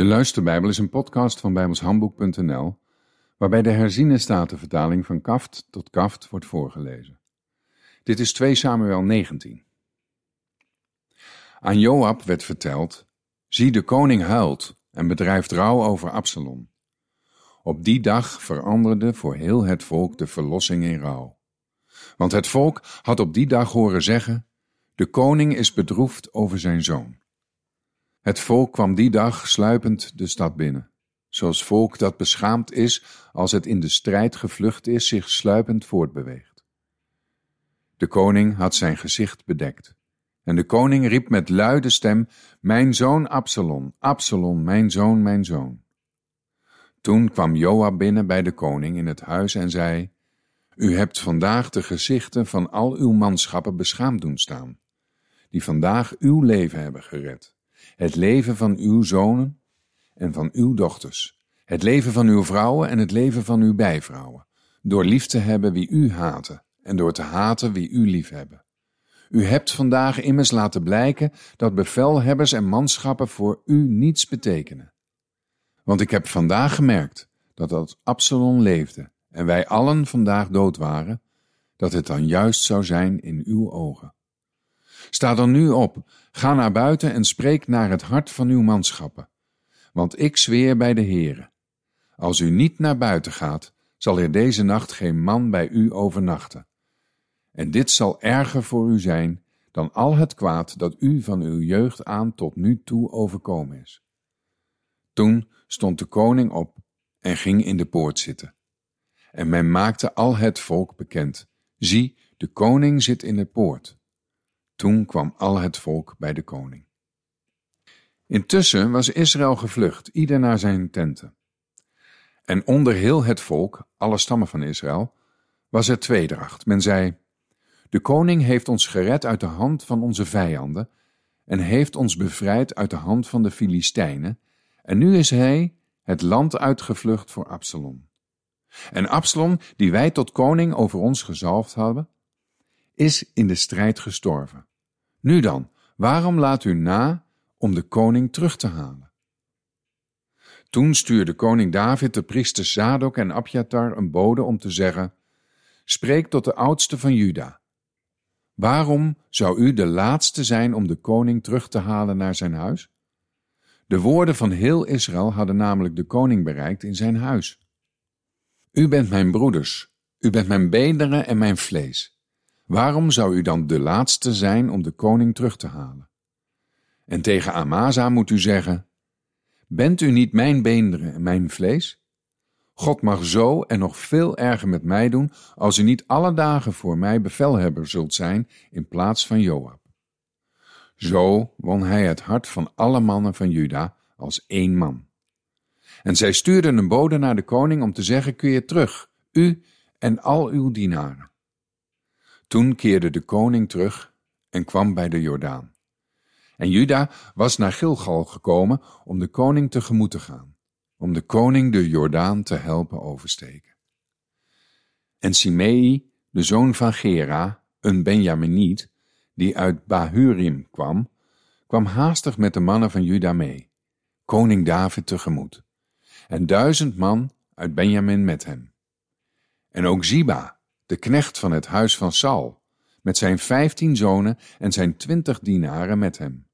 De Luisterbijbel is een podcast van bijbelshandboek.nl waarbij de herziene statenvertaling van kaft tot kaft wordt voorgelezen. Dit is 2 Samuel 19. Aan Joab werd verteld, zie de koning huilt en bedrijft rouw over Absalom. Op die dag veranderde voor heel het volk de verlossing in rouw. Want het volk had op die dag horen zeggen, de koning is bedroefd over zijn zoon. Het volk kwam die dag sluipend de stad binnen, zoals volk dat beschaamd is als het in de strijd gevlucht is, zich sluipend voortbeweegt. De koning had zijn gezicht bedekt. En de koning riep met luide stem: Mijn zoon Absalom, Absalom, mijn zoon, mijn zoon. Toen kwam Joab binnen bij de koning in het huis en zei: U hebt vandaag de gezichten van al uw manschappen beschaamd doen staan, die vandaag uw leven hebben gered het leven van uw zonen en van uw dochters, het leven van uw vrouwen en het leven van uw bijvrouwen, door lief te hebben wie u haten en door te haten wie u lief hebben. U hebt vandaag immers laten blijken dat bevelhebbers en manschappen voor u niets betekenen. Want ik heb vandaag gemerkt dat als Absalom leefde en wij allen vandaag dood waren, dat het dan juist zou zijn in uw ogen. Sta dan nu op, ga naar buiten en spreek naar het hart van uw manschappen. Want ik zweer bij de Heere, als u niet naar buiten gaat, zal er deze nacht geen man bij u overnachten. En dit zal erger voor u zijn dan al het kwaad dat u van uw jeugd aan tot nu toe overkomen is. Toen stond de koning op en ging in de poort zitten. En men maakte al het volk bekend. Zie, de koning zit in de poort. Toen kwam al het volk bij de koning. Intussen was Israël gevlucht, ieder naar zijn tenten. En onder heel het volk, alle stammen van Israël, was er tweedracht. Men zei: De koning heeft ons gered uit de hand van onze vijanden en heeft ons bevrijd uit de hand van de Filistijnen, en nu is hij het land uitgevlucht voor Absalom. En Absalom, die wij tot koning over ons gezalfd hadden, is in de strijd gestorven. Nu dan, waarom laat u na om de koning terug te halen? Toen stuurde koning David de priesters Zadok en Abjatar een bode om te zeggen: Spreek tot de oudste van Juda. Waarom zou u de laatste zijn om de koning terug te halen naar zijn huis? De woorden van heel Israël hadden namelijk de koning bereikt in zijn huis. U bent mijn broeders, u bent mijn beenderen en mijn vlees. Waarom zou u dan de laatste zijn om de koning terug te halen? En tegen Amasa moet u zeggen: Bent u niet mijn beenderen en mijn vlees? God mag zo en nog veel erger met mij doen, als u niet alle dagen voor mij bevelhebber zult zijn in plaats van Joab. Zo won hij het hart van alle mannen van Juda als één man. En zij stuurden een bode naar de koning om te zeggen: Keer terug, u en al uw dienaren. Toen keerde de koning terug en kwam bij de Jordaan. En Juda was naar Gilgal gekomen om de koning tegemoet te gaan, om de koning de Jordaan te helpen oversteken. En Simei, de zoon van Gera, een Benjaminiet, die uit Bahurim kwam, kwam haastig met de mannen van Juda mee, koning David tegemoet, en duizend man uit Benjamin met hem. En ook Ziba, de knecht van het huis van Saul, met zijn vijftien zonen en zijn twintig dienaren met hem.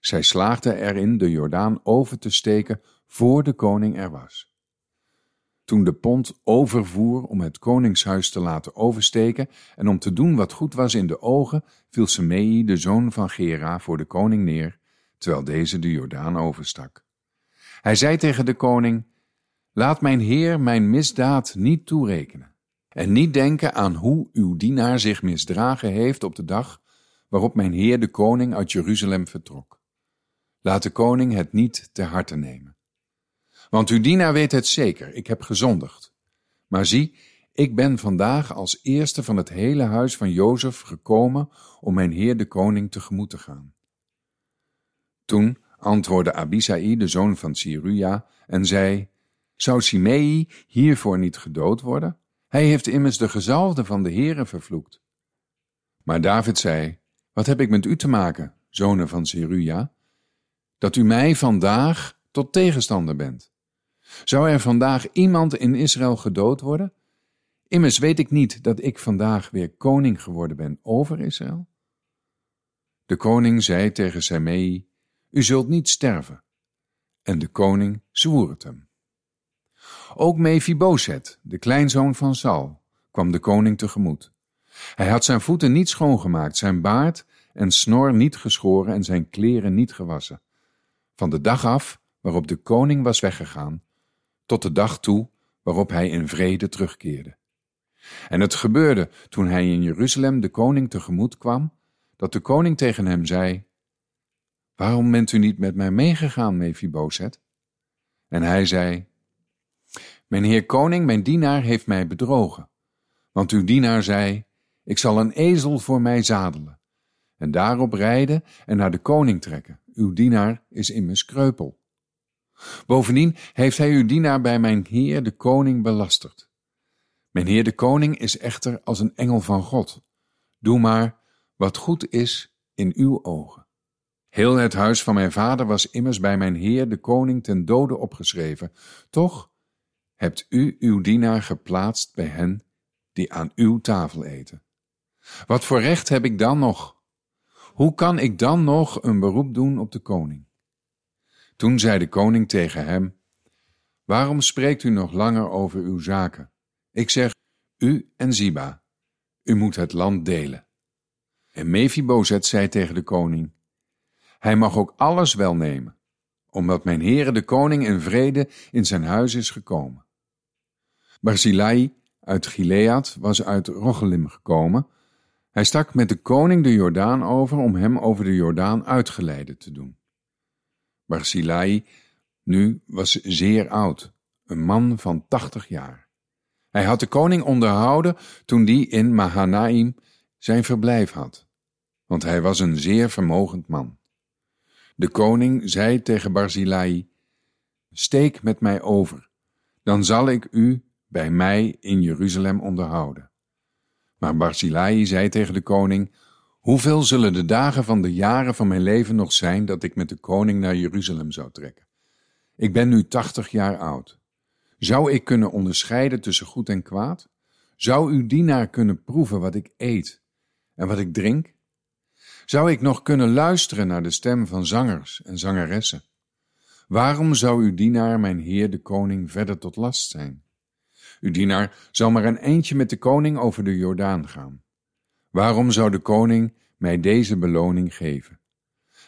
Zij slaagden erin de Jordaan over te steken voor de koning er was. Toen de pont overvoer om het koningshuis te laten oversteken en om te doen wat goed was in de ogen, viel Semei, de zoon van Gera, voor de koning neer, terwijl deze de Jordaan overstak. Hij zei tegen de koning: Laat mijn heer mijn misdaad niet toerekenen en niet denken aan hoe uw dienaar zich misdragen heeft op de dag waarop mijn Heer de koning uit Jeruzalem vertrok. Laat de koning het niet ter harte nemen. Want uw dienaar weet het zeker, ik heb gezondigd. Maar zie, ik ben vandaag als eerste van het hele huis van Jozef gekomen om mijn Heer de koning tegemoet te gaan. Toen antwoordde Abisai, de zoon van Siruja, en zei, zou Simei hiervoor niet gedood worden? Hij heeft immers de gezalfde van de Heere vervloekt. Maar David zei, wat heb ik met u te maken, zonen van Zeruja, dat u mij vandaag tot tegenstander bent? Zou er vandaag iemand in Israël gedood worden? Immers weet ik niet dat ik vandaag weer koning geworden ben over Israël? De koning zei tegen Semei, U zult niet sterven. En de koning zwoer het hem. Ook Mephibosheth, de kleinzoon van Saul, kwam de koning tegemoet. Hij had zijn voeten niet schoongemaakt, zijn baard en snor niet geschoren en zijn kleren niet gewassen. Van de dag af waarop de koning was weggegaan, tot de dag toe waarop hij in vrede terugkeerde. En het gebeurde toen hij in Jeruzalem de koning tegemoet kwam, dat de koning tegen hem zei: Waarom bent u niet met mij meegegaan, Mephibozet? En hij zei: Mijn heer koning, mijn dienaar heeft mij bedrogen. Want uw dienaar zei: Ik zal een ezel voor mij zadelen, en daarop rijden en naar de koning trekken. Uw dienaar is immers kreupel. Bovendien heeft hij uw dienaar bij mijn heer de koning belasterd. Mijn heer de koning is echter als een engel van God. Doe maar wat goed is in uw ogen. Heel het huis van mijn vader was immers bij mijn heer de koning ten dode opgeschreven. Toch hebt u uw dienaar geplaatst bij hen die aan uw tafel eten. Wat voor recht heb ik dan nog? Hoe kan ik dan nog een beroep doen op de koning? Toen zei de koning tegen hem: Waarom spreekt u nog langer over uw zaken? Ik zeg, u en Ziba, u moet het land delen. En Mephibozet zei tegen de koning, hij mag ook alles wel nemen, omdat mijn heere de koning in vrede in zijn huis is gekomen. Barzilai uit Gilead was uit Rogelim gekomen. Hij stak met de koning de Jordaan over om hem over de Jordaan uitgeleide te doen. Barzilai nu was zeer oud, een man van tachtig jaar. Hij had de koning onderhouden toen die in Mahanaim zijn verblijf had, want hij was een zeer vermogend man. De koning zei tegen Barzilai, steek met mij over, dan zal ik u bij mij in Jeruzalem onderhouden. Maar Barzilai zei tegen de koning, hoeveel zullen de dagen van de jaren van mijn leven nog zijn dat ik met de koning naar Jeruzalem zou trekken? Ik ben nu tachtig jaar oud. Zou ik kunnen onderscheiden tussen goed en kwaad? Zou uw dienaar kunnen proeven wat ik eet en wat ik drink? Zou ik nog kunnen luisteren naar de stem van zangers en zangeressen? Waarom zou uw dienaar, mijn heer de koning, verder tot last zijn? Uw dienaar zal maar een eindje met de koning over de Jordaan gaan. Waarom zou de koning mij deze beloning geven?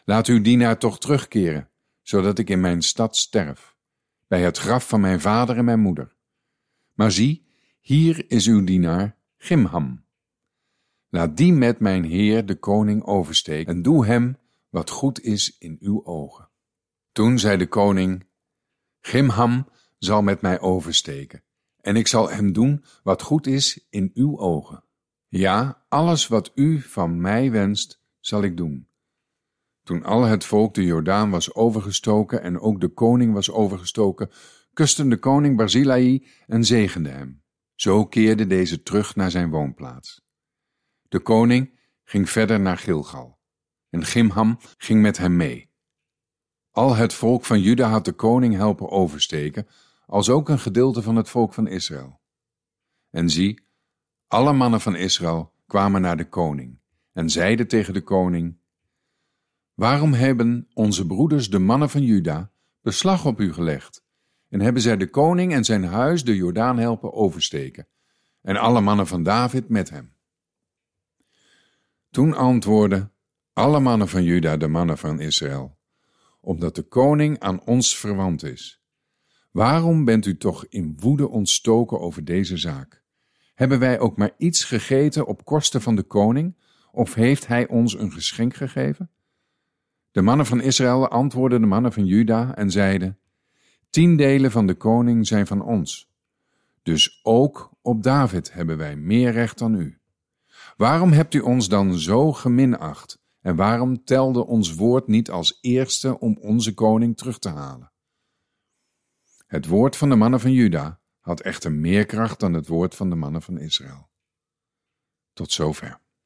Laat uw dienaar toch terugkeren, zodat ik in mijn stad sterf bij het graf van mijn vader en mijn moeder. Maar zie, hier is uw dienaar Gimham. Laat die met mijn heer de koning oversteken en doe hem wat goed is in uw ogen. Toen zei de koning, Gimham zal met mij oversteken, en ik zal hem doen wat goed is in uw ogen. Ja, alles wat u van mij wenst, zal ik doen. Toen al het volk de Jordaan was overgestoken en ook de koning was overgestoken, kusten de koning Barzilai en zegende hem. Zo keerde deze terug naar zijn woonplaats. De koning ging verder naar Gilgal en Gimham ging met hem mee. Al het volk van Juda had de koning helpen oversteken, als ook een gedeelte van het volk van Israël. En zie, alle mannen van Israël kwamen naar de koning en zeiden tegen de koning: Waarom hebben onze broeders, de mannen van Juda, beslag op u gelegd? En hebben zij de koning en zijn huis de Jordaan helpen oversteken, en alle mannen van David met hem? Toen antwoordden alle mannen van Juda de mannen van Israël, omdat de koning aan ons verwant is. Waarom bent u toch in woede ontstoken over deze zaak? Hebben wij ook maar iets gegeten op kosten van de koning, of heeft hij ons een geschenk gegeven? De mannen van Israël antwoordden de mannen van Juda en zeiden: Tien delen van de koning zijn van ons. Dus ook op David hebben wij meer recht dan u. Waarom hebt u ons dan zo geminacht? En waarom telde ons woord niet als eerste om onze koning terug te halen? Het woord van de mannen van Juda had echter meer kracht dan het woord van de mannen van Israël. Tot zover.